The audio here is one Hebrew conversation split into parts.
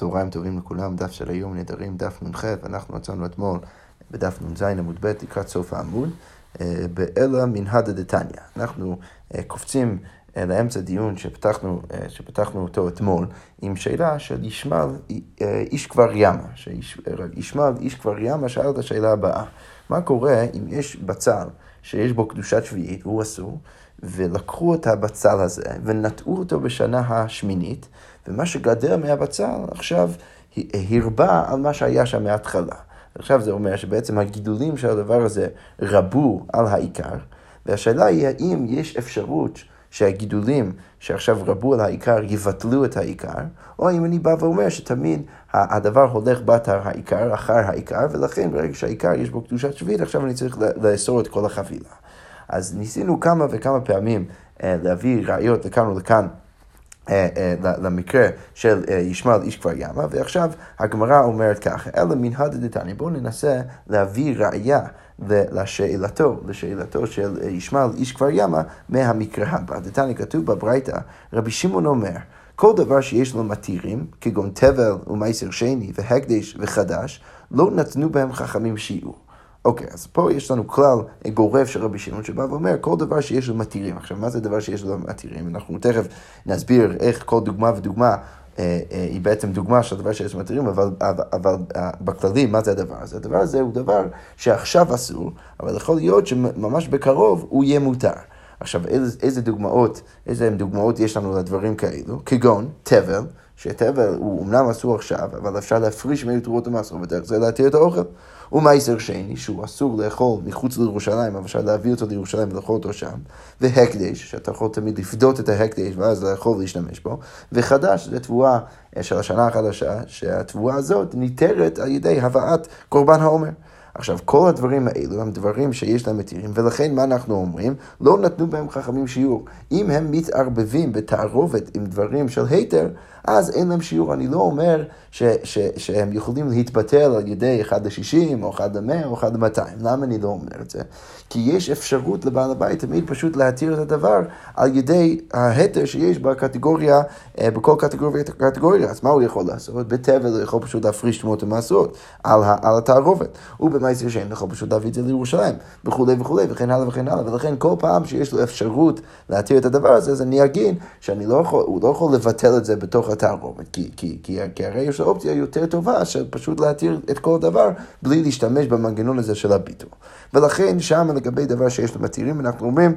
צהריים טובים לכולם, דף של היום נדרים, דף נ"ח, ואנחנו מצאנו אתמול בדף נ"ז עמוד ב' לקראת סוף העמוד, אה, באלא מנהדא דתניא. אנחנו אה, קופצים אה, לאמצע דיון שפתחנו, שפתחנו אותו אתמול עם שאלה של ישמעאל איש כבר ימה, שישמעאל איש כבר ימה שאל את השאלה הבאה, מה קורה אם יש בצל שיש בו קדושת שביעית והוא אסור, ולקחו את הבצל הזה ונטעו אותו בשנה השמינית, ומה שגדר מהבצל עכשיו הרבה על מה שהיה שם מההתחלה. עכשיו זה אומר שבעצם הגידולים של הדבר הזה רבו על העיקר, והשאלה היא האם יש אפשרות שהגידולים שעכשיו רבו על העיקר יבטלו את העיקר, או אם אני בא ואומר שתמיד הדבר הולך באתר העיקר, אחר העיקר, ולכן ברגע שהעיקר יש בו קדושת שביעית, עכשיו אני צריך לאסור את כל החבילה. אז ניסינו כמה וכמה פעמים אה, להביא ראיות לכאן ולכאן. אה, אה, למקרה של ישמעאל איש כבר ימה, ועכשיו הגמרא אומרת ככה, אלא מנהד דתניא, בואו ננסה להביא ראייה לשאלתו, לשאלתו של ישמעאל איש כבר ימה מהמקרה הבא. דתניא כתוב בברייתא, רבי שמעון אומר, כל דבר שיש לו מתירים, כגון תבל ומייסר שני והקדש וחדש, לא נתנו בהם חכמים שיעור. אוקיי, אז פה יש לנו כלל גורף של רבי שמעון שבא ואומר כל דבר שיש לו מתירים. עכשיו, מה זה דבר שיש לו מתירים? אנחנו תכף נסביר איך כל דוגמה ודוגמה אה, אה, היא בעצם דוגמה של דבר שיש לו מתירים, אבל, אבל, אבל אה, בכללי, מה זה הדבר הזה? הדבר הזה הוא דבר שעכשיו אסור, אבל יכול להיות שממש בקרוב הוא יהיה מותר. עכשיו, איזה, איזה דוגמאות, איזה דוגמאות יש לנו לדברים כאלו? כגון תבל, שתבל הוא אמנם אסור עכשיו, אבל אפשר להפריש תרועות המסור, ודרך זה להתיר את האוכל. ומייסר שני, שהוא אסור לאכול מחוץ לירושלים, אבל אפשר להביא אותו לירושלים ולאכול אותו שם, והקדש, שאתה יכול תמיד לפדות את ההקדש ואז לאכול ולהשתמש בו, וחדש, זו תבואה אה, של השנה החדשה, שהתבואה הזאת ניתרת על ידי הבאת קורבן העומר. עכשיו, כל הדברים האלו הם דברים שיש להם מתירים, ולכן מה אנחנו אומרים? לא נתנו בהם חכמים שיעור. אם הם מתערבבים בתערובת עם דברים של היתר, אז אין להם שיעור. אני לא אומר ש, ש, שהם יכולים להתבטל על ידי 1 ל-60 או 1 ל-100 או 1 ל-200. למה אני לא אומר את זה? כי יש אפשרות לבעל הבית תמיד פשוט להתיר את הדבר על ידי ההתר שיש בקטגוריה, אה, בכל קטגוריה קטגוריה. אז מה הוא יכול לעשות? בתבל הוא יכול פשוט להפריש תמות המעשרות על, על התערובת. ובמעשר שאין יכול פשוט להביא את זה לירושלים, וכולי וכולי, וכן הלאה וכן הלאה. ולכן כל פעם שיש לו אפשרות להתיר את הדבר הזה, אז אני אגיד שאני לא יכול, הוא לא יכול לבטל את זה בתוך התערובת, כי, כי, כי, כי הרי יש לו אופציה יותר טובה של פשוט להתיר את כל הדבר בלי להשתמש במנגנון הזה של הביטול. ולכן שם לגבי דבר שיש לו מתירים, אנחנו אומרים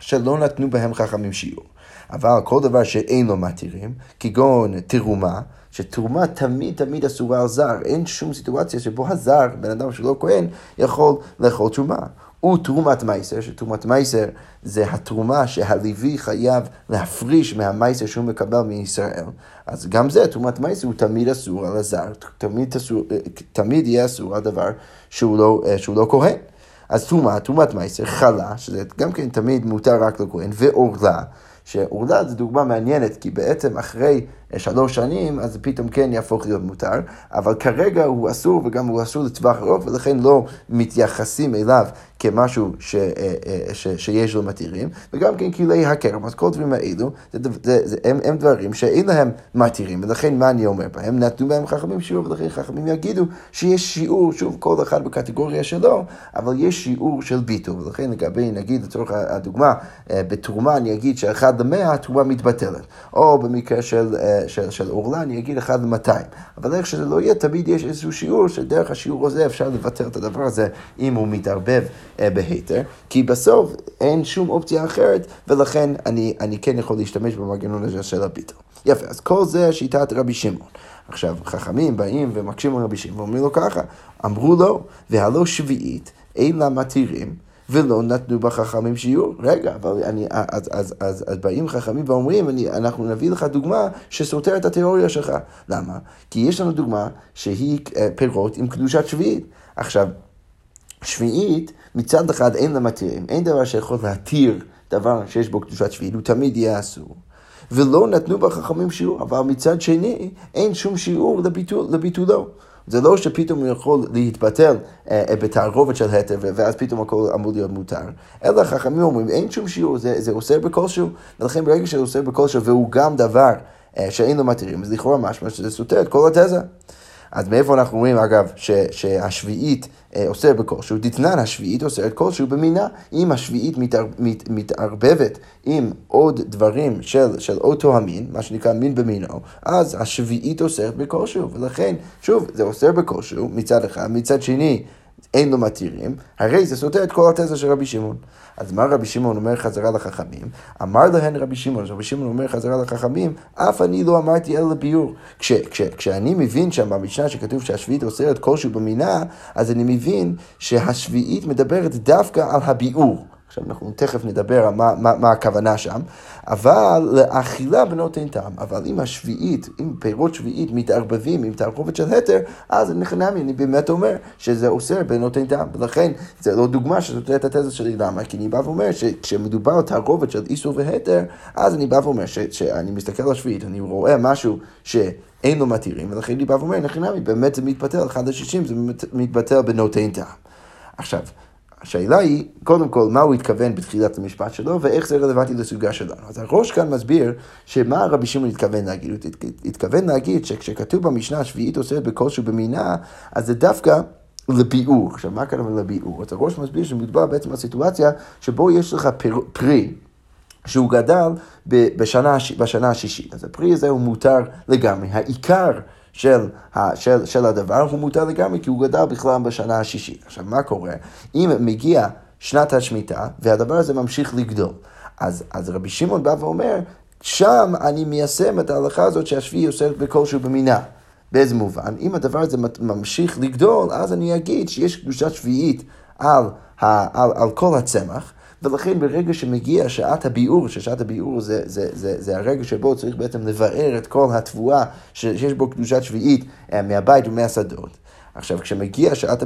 שלא נתנו בהם חכמים שיעור. אבל כל דבר שאין לו מתירים, כגון תרומה, שתרומה תמיד תמיד אסורה על זר, אין שום סיטואציה שבו הזר, בן אדם שלא כהן, יכול לאכול תרומה. ותרומת מייסר, שתרומת מייסר זה התרומה שהלוי חייב להפריש מהמייסר שהוא מקבל מישראל. אז גם זה, תרומת מייסר הוא תמיד אסור על הזר, תמיד, אסור, תמיד יהיה אסור על דבר שהוא לא, שהוא לא כהן. אז תרומה, תרומת מייסר, חלה, שזה גם כן תמיד מותר רק לכהן, ועורלה, שעורלה זו דוגמה מעניינת, כי בעצם אחרי שלוש שנים, אז פתאום כן יהפוך להיות מותר, אבל כרגע הוא אסור וגם הוא אסור לטווח ארוך, ולכן לא מתייחסים אליו כמשהו ש, אה, אה, ש, שיש לו מתירים, וגם כן כלי הכרם, אז כל הדברים האלו, זה, זה, זה, הם, הם דברים שאין להם מתירים, ולכן מה אני אומר בהם? נתנו בהם חכמים שיעור, ולכן חכמים יגידו שיש שיעור, שוב, כל אחד בקטגוריה שלו, אבל יש שיעור של ביטול, ולכן לגבי, נגיד, לצורך הדוגמה, אה, בתרומה אני אגיד שאחד למאה התרומה מתבטלת, או במקרה של... של, של אורלה, אני אגיד אחד ל-200. אבל איך שזה לא יהיה, תמיד יש איזשהו שיעור, שדרך השיעור הזה אפשר לבטל את הדבר הזה אם הוא מתערבב אה, בהיתר, כי בסוף אין שום אופציה אחרת, ולכן אני, אני כן יכול להשתמש במנגנון הזה של הביטול. יפה, אז כל זה שיטת רבי שמעון. עכשיו, חכמים באים ומקשים על רבי שמעון ואומרים לו ככה, אמרו לו, והלא שביעית, אין לה מתירים. ולא נתנו בחכמים שיעור. רגע, אבל אני, אז, אז, אז, אז באים חכמים ואומרים, אני, אנחנו נביא לך דוגמה שסותרת את התיאוריה שלך. למה? כי יש לנו דוגמה שהיא אה, פירות עם קדושת שביעית. עכשיו, שביעית, מצד אחד אין לה מתירים, אין דבר שיכול להתיר דבר שיש בו קדושת שביעית, הוא תמיד יהיה אסור. ולא נתנו בחכמים שיעור, אבל מצד שני, אין שום שיעור לביטול, לביטולו. זה לא שפתאום הוא יכול להתבטל אה, בתערובת של התר, ואז פתאום הכל אמור להיות מותר, אלא חכמים אומרים, אין שום שיעור, זה, זה עושה בכלשהו, ולכן ברגע שזה עושה בכלשהו, והוא גם דבר... אה, שאין לו מתירים, אז לכאורה משמע שזה סותר את כל התזה. אז מאיפה אנחנו רואים, אגב, ש, שהשביעית אה, אוסר בכלשהו? דתנן השביעית אוסרת כלשהו במינה. אם השביעית מתער, מת, מתערבבת עם עוד דברים של, של אותו המין, מה שנקרא מין במינו, אז השביעית אוסרת בכלשהו. ולכן, שוב, זה אוסר בכלשהו מצד אחד, מצד שני, אין לו מתירים, הרי זה סותר את כל התזה של רבי שמעון. אז מה רבי שמעון אומר חזרה לחכמים? אמר להן רבי שמעון, אז רבי שמעון אומר חזרה לחכמים, אף אני לא אמרתי אלא ביור. כש, כש, כשאני מבין שם במשנה שכתוב שהשביעית אוסרת כלשהו במינה, אז אני מבין שהשביעית מדברת דווקא על הביאור. עכשיו אנחנו תכף נדבר על מה, מה, מה הכוונה שם, אבל לאכילה בנותן טעם. אבל אם השביעית, אם פירות שביעית מתערבבים עם תערובת של התר, אז נכנמי, אני באמת אומר שזה אוסר בנותן טעם. ולכן זה לא דוגמה שסותר את התזה שלי, למה? כי אני בא ואומר שכשמדובר על תערובת של איסור והתר, אז אני בא ואומר שאני מסתכל על השביעית, אני רואה משהו ש... אין לו מתירים, ולכן אני בא ואומר, נכנמי, באמת זה מתבטל, אחד השישים זה מתבטל בנותן טעם. עכשיו, השאלה היא, קודם כל, מה הוא התכוון בתחילת המשפט שלו, ואיך זה רלוונטי לסוגיה שלנו. אז הראש כאן מסביר שמה רבי שמעון התכוון להגיד. הוא התכוון להגיד שכשכתוב במשנה השביעית אוסרת בכלשהו במינה, אז זה דווקא לביאור. עכשיו, מה הכוונה לביאור? אז הראש מסביר שמדובר בעצם על סיטואציה שבו יש לך פרי. שהוא גדל בשנה, בשנה השישית. אז הפרי הזה הוא מותר לגמרי. העיקר של, של, של הדבר, הוא מותר לגמרי, כי הוא גדל בכלל בשנה השישית. עכשיו, מה קורה? אם מגיע שנת השמיטה, והדבר הזה ממשיך לגדול, אז, אז רבי שמעון בא ואומר, שם אני מיישם את ההלכה הזאת שהשביעי עושה בכלשהו במינה. באיזה מובן? אם הדבר הזה ממשיך לגדול, אז אני אגיד שיש קדושת שביעית על, על, על כל הצמח, ולכן ברגע שמגיע שעת הביאור, ששעת הביאור זה, זה, זה, זה הרגע שבו צריך בעצם לבאר את כל התבואה שיש בו קדושת שביעית אה, מהבית ומהשדות. עכשיו, כשמגיע שעת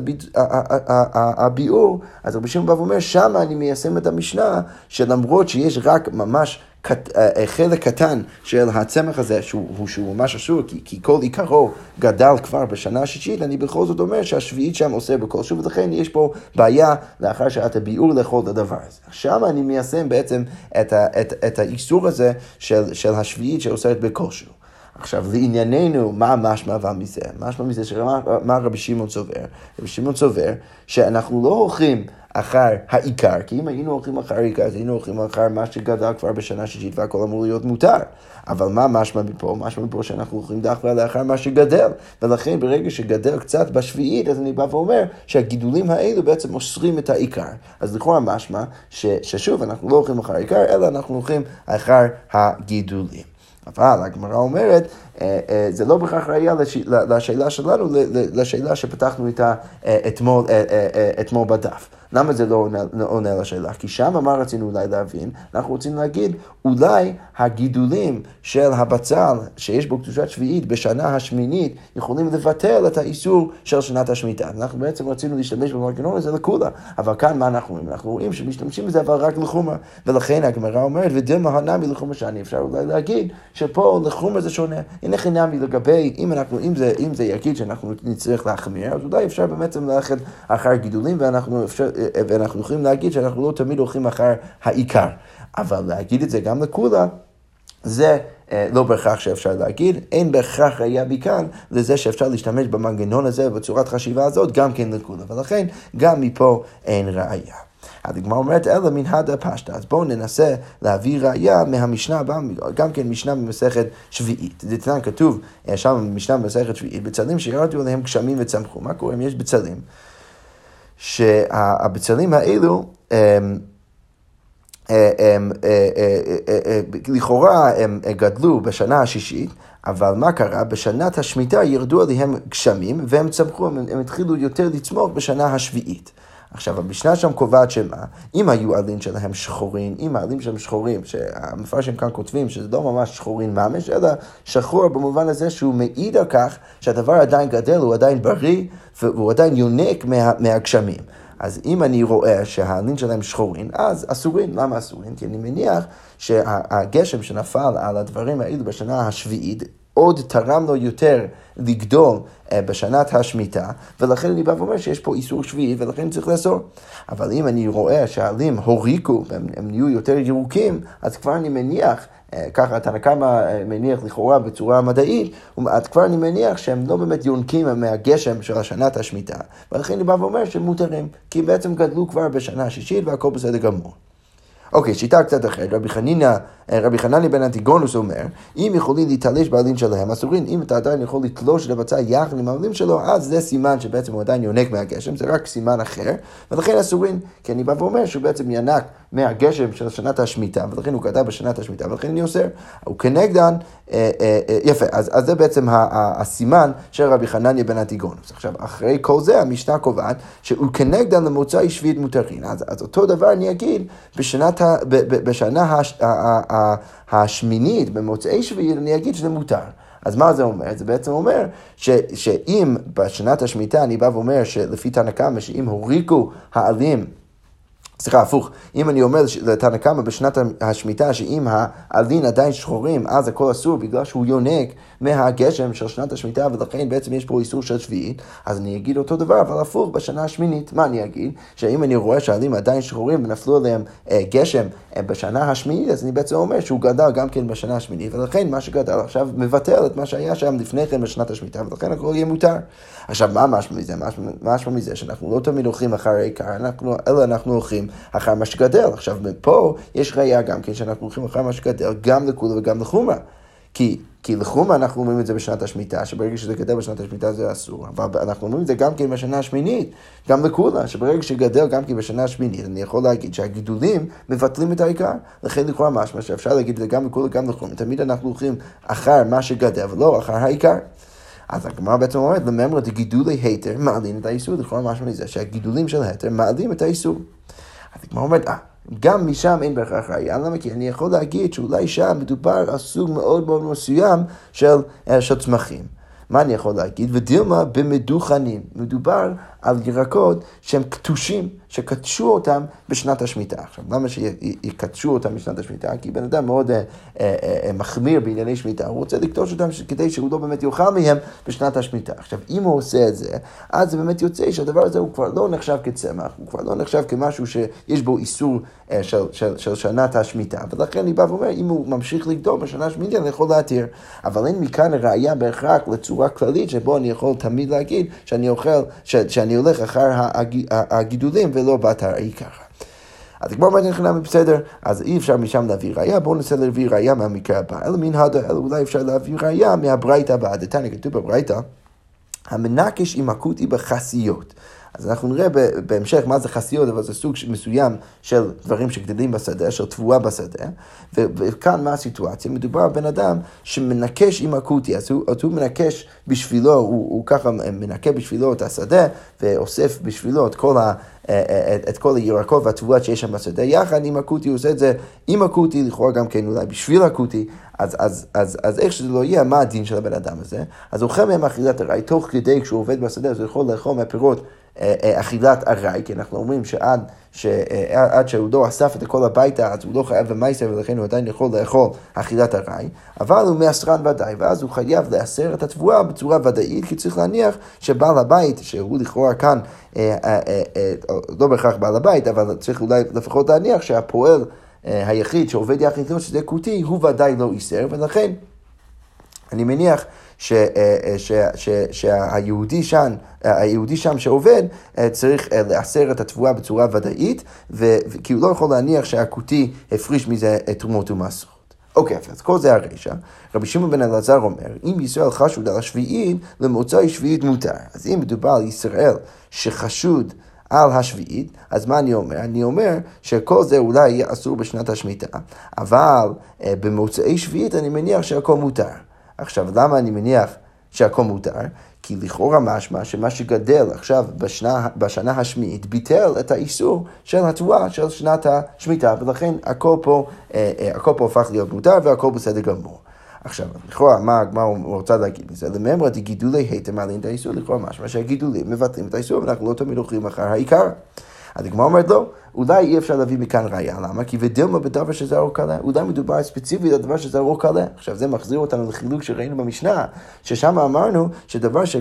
הביאור, אז רבי שמעון בא ואומר, שמה אני מיישם את המשנה, שלמרות שיש רק ממש קט, אה, אה, חלק קטן של הצמח הזה, שהוא, שהוא ממש אסור, כי, כי כל עיקרו גדל כבר בשנה השישית, אני בכל זאת אומר שהשביעית שם עושה בכלשהו, ולכן יש פה בעיה לאחר שעת הביאור את הדבר הזה. שם אני מיישם בעצם את, ה, את, את האיסור הזה של, של השביעית שעוסרת בכלשהו. עכשיו, לענייננו, מה משמע מזה? משמע מזה שמה רבי שמעון צובר? רבי שמעון צובר שאנחנו לא הולכים אחר העיקר, כי אם היינו הולכים אחר העיקר, אז היינו הולכים אחר מה שגדל כבר בשנה שישית והכל אמור להיות מותר. אבל מה משמע מפה? משמע מפה שאנחנו הולכים דווקא לאחר מה שגדל. ולכן ברגע שגדל קצת בשביעית, אז אני בא ואומר שהגידולים האלו בעצם אוסרים את העיקר. אז לכאורה משמע ש, ששוב, אנחנו לא הולכים אחר העיקר, אלא אנחנו הולכים אחר הגידולים. אבל הגמרא אומרת, אה, אה, זה לא בהכרח ראייה לשאלה שלנו, לשאלה שפתחנו איתה אה, אתמול, אתמול בדף. למה זה לא עונה, לא עונה לשאלה? כי שם מה רצינו אולי להבין? אנחנו רוצים להגיד, אולי הגידולים של הבצל שיש בו קדושת שביעית בשנה השמינית יכולים לבטל את האיסור של שנת השמיטה. אנחנו בעצם רצינו להשתמש במנגנון הזה לכולה, אבל כאן מה אנחנו רואים? אנחנו רואים שמשתמשים בזה אבל רק לחומר, ולכן הגמרא אומרת, ודילמה הנמי לחומר שאני, אפשר אולי להגיד שפה לחומר זה שונה. הנה חינמי לגבי, אם, אנחנו, אם, זה, אם זה יגיד שאנחנו נצטרך להחמיר, אז אולי אפשר באמת ללכת אחר גידולים, ואנחנו, אפשר, ואנחנו יכולים להגיד שאנחנו לא תמיד הולכים אחר העיקר. אבל להגיד את זה גם לכולה, זה אה, לא בהכרח שאפשר להגיד, אין בהכרח ראייה מכאן לזה שאפשר להשתמש במנגנון הזה בצורת חשיבה הזאת גם כן לכולה, ולכן גם מפה אין ראייה. הדגמר אומרת, אלא מן הדה פשטה. אז בואו ננסה להביא ראייה מהמשנה הבאה, גם כן משנה במסכת שביעית. תנאי כתוב אה, שם במשנה במסכת שביעית, בצלים שירדו עליהם גשמים וצמחו. מה קורה אם יש בצלים? שהבצלים האלו, הם, הם, לכאורה הם גדלו בשנה השישית, אבל מה קרה? בשנת השמיטה ירדו עליהם גשמים והם צמחו, הם התחילו יותר לצמוח בשנה השביעית. עכשיו, המשנה שם קובעת שמה? אם היו עלים שלהם שחורים, אם העלים שלהם שחורים, שהמפרשים כאן כותבים שזה לא ממש שחורים ממש, אלא שחור במובן הזה שהוא מעיד על כך שהדבר עדיין גדל, הוא עדיין בריא, והוא עדיין יונק מה, מהגשמים. אז אם אני רואה שהעלים שלהם שחורים, אז אסורים. למה אסורים? כי אני מניח שהגשם שנפל על הדברים האלו בשנה השביעית, עוד תרם לו יותר לגדול אה, בשנת השמיטה, ולכן אני בא ואומר שיש פה איסור שביעי ולכן צריך לאסור. אבל אם אני רואה שהעלים הוריקו והם נהיו יותר ירוקים, אז כבר אני מניח אה, ככה התנא קמא אה, מניח לכאורה בצורה מדעית, אז כבר אני מניח שהם לא באמת יונקים מהגשם של השנת השמיטה, ולכן אני בא ואומר שהם מותרים, כי הם בעצם גדלו כבר בשנה השישית והכל בסדר גמור. אוקיי, שיטה קצת אחרת, רבי חנינא, אה, רבי חנני בן אנטיגונוס אומר, אם יכולים להתלש בעלים שלהם, אסורים, אם אתה עדיין יכול לתלוש לבצע יחד עם העלים שלו, אז זה סימן שבעצם הוא עדיין יונק מהגשם, זה רק סימן אחר, ולכן אסורים, כי אני בא ואומר שהוא בעצם ינק מהגשם של שנת השמיטה, ולכן הוא גדל בשנת השמיטה, ולכן אני אוסר. הוא כנגדן, אה, אה, אה, יפה, אז, אז זה בעצם ה, ה, הסימן של רבי חנניה בן אנטיגונוס. עכשיו, אחרי כל זה, המשנה קובעת שהוא כנגדן למוצאי שביעית מותרין. אז, אז אותו דבר אני אגיד בשנת ה, ב, ב, בשנה הש, ה, ה, ה, השמינית, במוצאי שביעית, אני אגיד שזה מותר. אז מה זה אומר? זה בעצם אומר ש, שאם בשנת השמיטה אני בא ואומר שלפי תנא קמא, שאם הוריקו העלים סליחה, הפוך. אם אני אומר לתנא קמא בשנת השמיטה שאם העלין עדיין שחורים, אז הכל אסור בגלל שהוא יונק מהגשם של שנת השמיטה, ולכן בעצם יש פה איסור של שביעית, אז אני אגיד אותו דבר, אבל הפוך בשנה השמינית. מה אני אגיד? שאם אני רואה שהעלים עדיין שחורים ונפלו עליהם אה, גשם אה, בשנה השמינית, אז אני בעצם אומר שהוא גדל גם כן בשנה השמינית, ולכן מה שגדל עכשיו מבטל את מה שהיה שם לפני כן בשנת השמיטה, ולכן הכל יהיה מותר. עכשיו, מה משמע מזה? משמע מזה שאנחנו לא תמיד הולכים אחרי העיקר, אלא אנחנו הולכים אחר מה שגדל. עכשיו, פה יש ראייה גם כן שאנחנו הולכים אחר מה שגדל, גם לכולה וגם לחומרה. כי, כי לחומרה אנחנו אומרים את זה בשנת השמיטה, שברגע שזה גדל בשנת השמיטה זה אסור, אבל אנחנו אומרים את זה גם כן בשנה השמינית, גם לכולה, שברגע שגדל גם כן בשנה השמינית, אני יכול להגיד שהגידולים מבטלים את העיקר. לכן לכאורה משמע שאפשר להגיד את זה גם לכולה וגם לחומרה. תמיד אנחנו הולכים אחר מה שגדל ולא אחר העיקר. אז הגמרא בעצם אומרת, לממרה דגידולי היתר מעלים את האיסור, לכאורה משהו מזה שהגידולים של היתר מעלים את האיסור. אז הגמרא אומרת, אה, גם משם אין בהכרח ראייה, למה? כי אני יכול להגיד שאולי שם מדובר על סוג מאוד מאוד מסוים של, של צמחים. מה אני יכול להגיד? ודילמה במדוכנים. מדובר על ירקות שהם קטושים, שקדשו אותם בשנת השמיטה. עכשיו, למה שיקדשו אותם בשנת השמיטה? כי בן אדם מאוד אה, אה, אה, מחמיר בענייני שמיטה, הוא רוצה לקדוש אותם כדי שהוא לא באמת יאכל מהם בשנת השמיטה. עכשיו, אם הוא עושה את זה, אז זה באמת יוצא שהדבר הזה הוא כבר לא נחשב כצמח, הוא כבר לא נחשב כמשהו שיש בו איסור אה, של, של, של שנת השמיטה, ולכן אני בא ואומר, אם הוא ממשיך לגדול בשנה השמיטה, אני יכול להתיר. אבל אין מכאן ראייה בהכרח לצורה כללית, שבו אני יכול תמיד להגיד שאני אוכל, ש, שאני אני הולך אחר הגידולים ולא הארי ככה. אז כמו אומרת חינם בסדר, אז אי אפשר משם להביא ראייה, בואו ננסה להביא ראייה מהמקרה הבא. אלא מן הדה, אלא אולי אפשר להביא ראייה מהברייתא הבאה. דתניא כתוב בברייתא, המנקש עם אקוטי בחסיות. אז אנחנו נראה בהמשך מה זה חסיות, אבל זה סוג מסוים של דברים שגדלים בשדה, של תבואה בשדה. וכאן מה הסיטואציה? מדובר על בן אדם שמנקש עם אקוטי, אז הוא, אז הוא מנקש בשבילו, הוא, הוא ככה מנקה בשבילו את השדה, ואוסף בשבילו את כל ה... את, את כל הירקות והתבואות שיש שם בשדה, יחד עם אקוטי, הוא עושה את זה עם אקוטי, לכאורה גם כן אולי בשביל אקוטי, אז, אז, אז, אז איך שזה לא יהיה, מה הדין של הבן אדם הזה? אז אוכל מהם אכילת ארעי, תוך כדי כשהוא עובד בשדה, אז הוא יכול לאכול מהפירות אה, אה, אכילת ארעי, כי אנחנו אומרים שעד אה, עד שהוא לא אסף את הכל הביתה, אז הוא לא חייב במייסר, ולכן הוא עדיין יכול לאכול אכילת ארעי, אבל הוא מאסרן ודאי, ואז הוא חייב לאסר את התבואה בצורה ודאית, כי צריך להניח שבעל הבית, שהוא לכאורה כאן, לא בהכרח בעל הבית, אבל צריך אולי לפחות להניח שהפועל היחיד שעובד יחד איתו, שזה כותי, הוא ודאי לא איסר, ולכן אני מניח אה, ש, שהיהודי שם, היהודי שם שעובד אה, צריך אה, לאסר את התבואה בצורה ודאית, כי הוא לא יכול להניח שהכותי הפריש מזה תרומות ומסרות. אוקיי, אז כל זה הרשע. רבי שמעון בן אלעזר אומר, אם ישראל חשוד על השביעית, למוצאי שביעית מותר. אז אם מדובר על ישראל שחשוד על השביעית, אז מה אני אומר? אני אומר שכל זה אולי יהיה אסור בשנת השמיטה, אבל במוצאי שביעית אני מניח שהכל מותר. עכשיו, למה אני מניח שהכל מותר? כי לכאורה משמע שמה שגדל עכשיו בשנה, בשנה השמיעית ביטל את האיסור של התבואה של שנת השמיטה, ולכן הכל פה, אה, אה, הכל פה הפך להיות מותר והכל בסדר גמור. עכשיו, לכאורה, מה, מה הוא רוצה להגיד מזה? לממרא דגידולי היתר מעלים את האיסור, לכאורה משמע שהגידולים מבטלים את האיסור, ואנחנו לא תמיד הולכים אחר העיקר. אז הגמרא אומרת לא, אולי אי אפשר להביא מכאן ראייה, למה? כי ודילמה בדבר שזרעו קלה, אולי מדובר ספציפית על דבר שזרעו קלה. עכשיו זה מחזיר אותנו לחילוק שראינו במשנה, ששם אמרנו שדבר ש...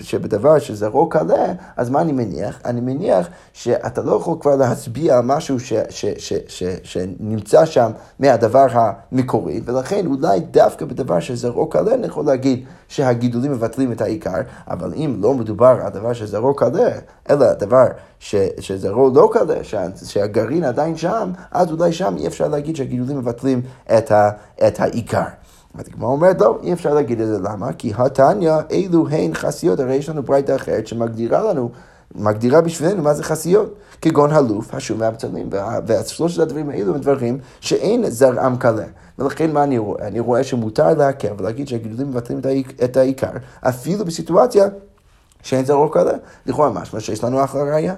שבדבר שזרעו קלה, אז מה אני מניח? אני מניח שאתה לא יכול כבר להצביע על משהו ש... ש... ש... ש... שנמצא שם מהדבר המקורי, ולכן אולי דווקא בדבר שזרעו קלה אני יכול להגיד שהגידולים מבטלים את העיקר, אבל אם לא מדובר על דבר שזרעו קלה, אלא דבר ש, שזרעו לא קלה, שה, שהגרעין עדיין שם, אז אולי שם אי אפשר להגיד שהגידולים מבטלים את, ה, את העיקר. הגמרא אומרת, לא, אי אפשר להגיד את זה, למה? כי התניא, אלו הן חסיות, הרי יש לנו ברייתא אחרת שמגדירה לנו, מגדירה בשבילנו מה זה חסיות, כגון הלוף, השום והבצלים, ושלושת הדברים האלו הם דברים שאין זרעם קלה. ולכן מה אני רואה? אני רואה שמותר להקל ולהגיד שהגידולים מבטלים את העיקר, אפילו בסיטואציה שאין זה אור כזה, לכאורה משמע שיש לנו אחלה ראייה.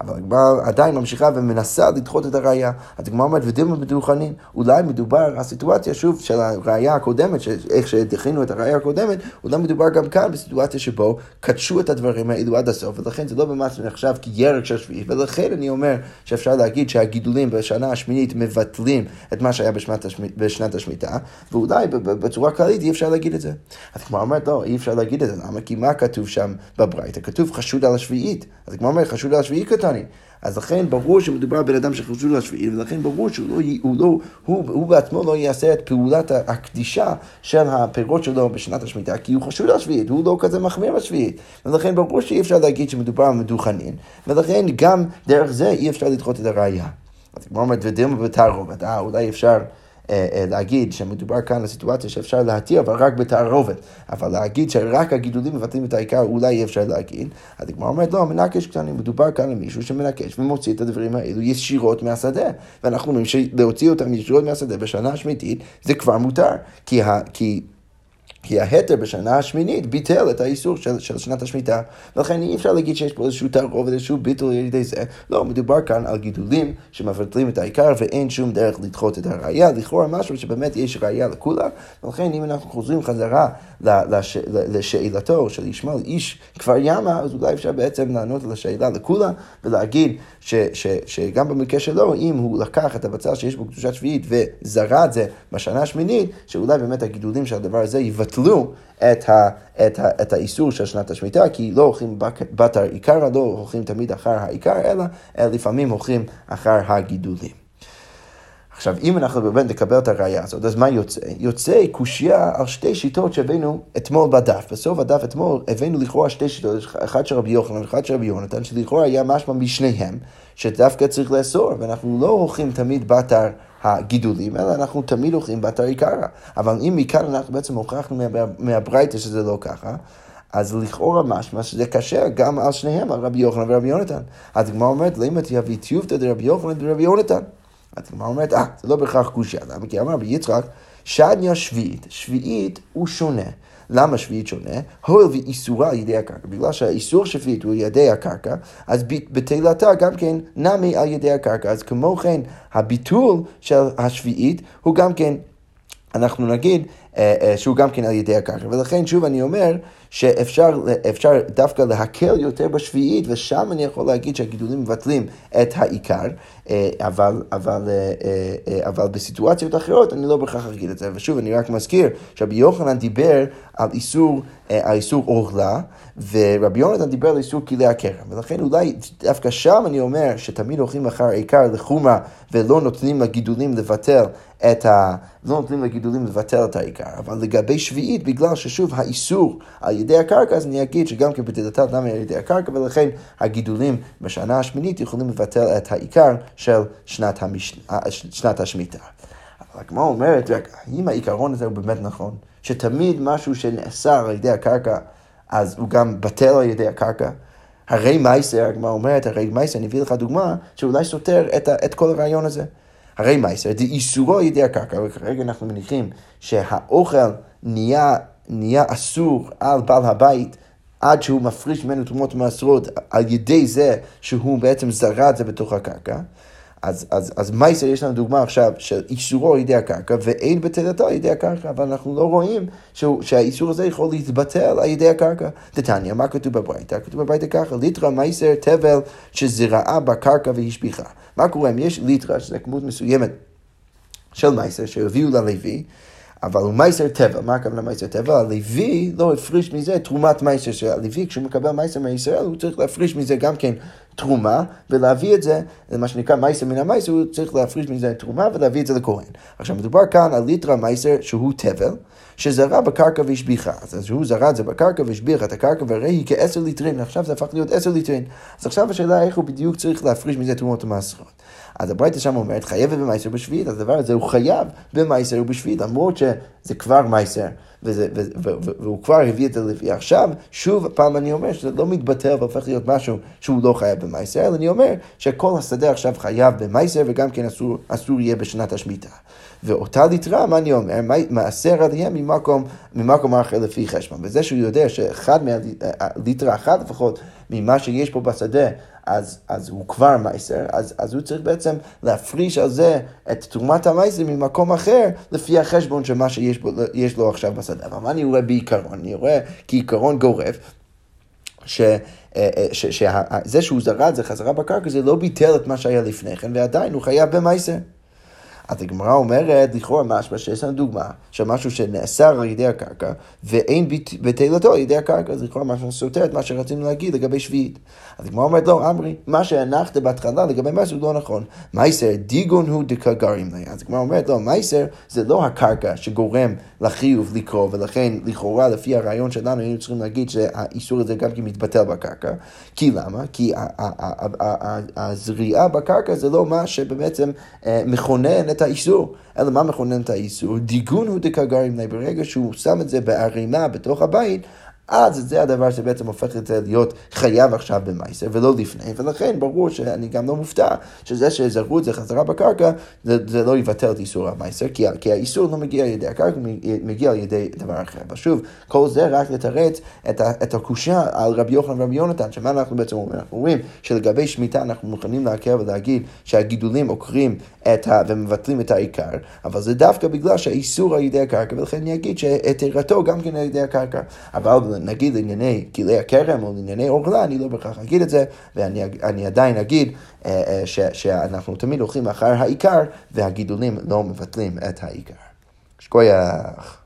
אבל הגמרא עדיין ממשיכה ומנסה לדחות את הראייה. אז הגמרא אומרת, ודילמה בדוכנין, אולי מדובר הסיטואציה, שוב, של הראייה הקודמת, איך שדחינו את הראייה הקודמת, אולי מדובר גם כאן בסיטואציה שבו קדשו את הדברים האלו עד הסוף, ולכן זה לא ממש נחשב כירק של שביעי, ולכן אני אומר שאפשר להגיד שהגידולים בשנה השמינית מבטלים את מה שהיה בשנת, השמ... בשנת השמיטה, ואולי בצורה כללית אי אפשר להגיד את זה. אז הגמרא אומרת, לא, אי אפשר להגיד את זה, למה? כי מה כתוב שם בברייתא? כתוב חשוד על השביעית. אז הגמרא אומרת, חשוד על השביעית קטני. אז לכן ברור שמדובר בבן אדם שחשוד על השביעית, ולכן ברור שהוא לא, הוא, לא, הוא, הוא בעצמו לא יעשה את פעולת הקדישה של הפירות שלו בשנת השמיטה, כי הוא חשוד על השביעית, הוא לא כזה מחמיר בשביעית. ולכן ברור שאי אפשר להגיד שמדובר על מדוכנין, ולכן גם דרך זה אי אפשר לדחות את הראייה. אז כמו אומרת, ודילמה בתערובת, אה, אולי אפשר... אה, אה, להגיד שמדובר כאן על סיטואציה שאפשר להתיר, אבל רק בתערובת. אבל להגיד שרק הגידולים מבטלים את העיקר, אולי אי אפשר להגיד. אז הגמרא אומרת, לא, מנקש קטנים, מדובר כאן על מישהו שמנקש ומוציא את הדברים האלו ישירות מהשדה. ואנחנו אומרים שלהוציא אותם ישירות מהשדה בשנה השמיתית, זה כבר מותר. כי, ה, כי כי ההתר בשנה השמינית ביטל את האיסור של, של שנת השמיטה, ולכן אי אפשר להגיד שיש פה איזשהו תערובת, איזשהו ביטול על ידי זה. לא, מדובר כאן על גידולים שמבטלים את העיקר ואין שום דרך לדחות את הראייה, לכאורה משהו שבאמת יש ראייה לכולם, ולכן אם אנחנו חוזרים חזרה לש, לשאלתו של ישמעאל איש כפר ימה, אז אולי אפשר בעצם לענות על השאלה לכולם ולהגיד ש, ש, שגם במקרה שלו, אם הוא לקח את הבצל שיש בו קדושת שביעית וזרע את זה בשנה השמינית, שאולי באמת הגידולים של הדבר הזה יבטלו את, ה, את, ה, את האיסור של שנת השמיטה, כי לא הולכים בתר עיקרא, לא הולכים תמיד אחר העיקר, אלא לפעמים הולכים אחר הגידולים. עכשיו, אם אנחנו באמת נקבל את הראייה הזאת, אז מה יוצא? יוצא קושייה על שתי שיטות שהבאנו אתמול בדף. בסוף הדף אתמול הבאנו לכאורה שתי שיטות, אחת של רבי יוחנן ואחת של רבי יונתן, שלכאורה היה משמע משניהם, שדווקא צריך לאסור, ואנחנו לא הולכים תמיד באתר הגידולים, אלא אנחנו תמיד הולכים באתר עיקרא. אבל אם מכאן אנחנו בעצם הוכחנו מהברייתא שזה לא ככה, אז לכאורה משמע שזה קשה גם על שניהם, על רבי יוחנן ורבי יונתן. הגמרא אומרת, למה תביא טיובתא דרבי יוחנן ורבי יונתן? אז הגמרא אומרת, אה, זה לא בהכרח קושיה. למה? כי אמר רבי יצחק, שדניה שביעית, שביעית הוא שונה. למה שביעית שונה? הואיל ואיסורה על ידי הקרקע. בגלל שהאיסור שביעית הוא על ידי הקרקע, אז בתהילתה גם כן נמי על ידי הקרקע. אז כמו כן, הביטול של השביעית הוא גם כן, אנחנו נגיד, אה, אה, שהוא גם כן על ידי הקרקע. ולכן שוב אני אומר שאפשר דווקא להקל יותר בשביעית, ושם אני יכול להגיד שהגידולים מבטלים את העיקר, אה, אבל, אבל, אבל בסיטואציות אחרות אני לא בהכרח אגיד את זה. ושוב, אני רק מזכיר שרבי יוחנן דיבר על איסור, על איסור אוכלה, ורבי יונתן דיבר על איסור כלי הכרם. ולכן אולי דווקא שם אני אומר שתמיד הולכים אחר העיקר לחומרה ולא נותנים לגידולים לבטל את ה... לא נותנים לגידולים לבטל את העיקר. אבל לגבי שביעית, בגלל ששוב האיסור על ידי הקרקע, אז אני אגיד שגם כן בדלתה למה על ידי הקרקע, ולכן הגידולים בשנה השמינית יכולים לבטל את העיקר של שנת, המש... שנת השמיטה. הגמרא אומרת, רגע, אם העיקרון הזה הוא באמת נכון, שתמיד משהו שנאסר על ידי הקרקע, אז הוא גם בטל על ידי הקרקע, הרי מייסר, הגמרא אומרת, הרי מייסר, אני אביא לך דוגמה, שאולי סותר את, את כל הרעיון הזה. הרי מייסר, דאיסורו על ידי הקרקע, וכרגע אנחנו מניחים שהאוכל נהיה, נהיה אסור על בעל הבית עד שהוא מפריש ממנו תרומות ומעשרות על ידי זה שהוא בעצם זרע את זה בתוך הקרקע. אז, אז, אז מייסר יש לנו דוגמה עכשיו של איסורו על ידי הקרקע ואין בטלתו על ידי הקרקע, אבל אנחנו לא רואים שהוא, שהאיסור הזה יכול להתבטל על ידי הקרקע. דתניא, מה כתוב בברייתא? כתוב בברייתא ככה, ליטרא מייסר תבל שזרעה בקרקע והשביחה. מה קורה אם יש ליטרא, שזה כמות מסוימת של מייסר שהביאו ללוי, אבל הוא מייסר טבע, מה הכוונה מייסר טבע? הלוי לא הפריש מזה תרומת מייסר של הלוי, כשהוא מקבל מייסר מישראל הוא צריך להפריש מזה גם כן תרומה, ולהביא את זה, מה שנקרא מעשר מן המעשר, הוא צריך להפריש מזה תרומה ולהביא את זה לכהן. עכשיו מדובר כאן על ליטרא מעשר שהוא טבל, שזרעה בקרקע והשביחה. אז הוא זרע את זה בקרקע והשביחה את הקרקע, והרי היא כעשר ליטרין, עכשיו זה הפך להיות עשר ליטרין. אז עכשיו השאלה איך הוא בדיוק צריך להפריש מזה תרומות ומעשרות. אז הברייתא שם אומרת, חייבת במעשר בשביעית, אז הדבר הזה הוא חייב במעשר ובשביעית, למרות שזה כבר ו, והוא כבר הביא את זה לפי עכשיו, שוב פעם אני אומר שזה לא מתבטל והופך להיות משהו שהוא לא חייב במעשר, אלא אני אומר שכל השדה עכשיו חייב במעשר, וגם כן אסור, אסור יהיה בשנת השמיטה. ואותה ליטרה, מה אני אומר? מעשר עליהם ממקום, ממקום אחר לפי חשבון. וזה שהוא יודע שאחד מהליטרה אחת לפחות ממה שיש פה בשדה, אז, אז הוא כבר מייסר, אז, אז הוא צריך בעצם להפריש על זה את תרומת המייסר ממקום אחר, לפי החשבון של מה שיש בו, לו עכשיו בשדה. אבל מה אני רואה בעיקרון? אני רואה כעיקרון גורף, ש... שזה שהוא זרע את זה חזרה בקרקע, זה לא ביטל את מה שהיה לפני כן, ועדיין הוא חייב במייסר. אז הגמרא אומרת, לכאורה משמע שיש לנו דוגמה של משהו שנאסר על ידי הקרקע, ואין בתהילתו על ידי הקרקע, אז לכאורה משהו סותר את מה שרצינו להגיד לגבי שביעית. אז הגמרא אומרת, לא, אמרי, מה שהנחת בהתחלה לגבי מייסר הוא לא נכון. מייסר דיגון הוא דקגרים לי. אז הגמרא אומרת, לא, מייסר זה לא הקרקע שגורם לחיוב לקרוא, ולכן לכאורה לפי הרעיון שלנו היינו צריכים להגיד שהאיסור הזה גם כן מתבטל בקרקע. כי למה? כי הזריעה בקרקע זה לא מה שבעצם אה, מכונן את האיסור. אלא מה מכונן את האיסור? דיגון הוא דקגרים. ברגע שהוא שם את זה בערימה בתוך הבית, אז זה הדבר שבעצם הופך את זה להיות חייב עכשיו במייסר ולא לפני, ולכן ברור שאני גם לא מופתע שזה שזרקו את זה חזרה בקרקע, זה, זה לא יבטל את איסור המייסר, כי, כי האיסור לא מגיע על ידי הקרקע, מגיע על ידי דבר אחר. ושוב, כל זה רק לתרץ את, את הקושה על רבי יוחנן ורבי יונתן, שמה אנחנו בעצם אומרים? אנחנו אומרים שלגבי שמיטה אנחנו מוכנים להקל ולהגיד שהגידולים עוקרים את ה... ומבטלים את העיקר, אבל זה דווקא בגלל שהאיסור על ידי הקרקע, ולכן אני אגיד שהתרתו גם כן על ידי הקרקע. אבל נגיד לענייני כלי הכרם או לענייני אורלה, אני לא בהכרח אגיד את זה, ואני עדיין אגיד אה, אה, ש, שאנחנו תמיד הולכים אחר העיקר, והגידולים לא מבטלים את העיקר. שכוייח.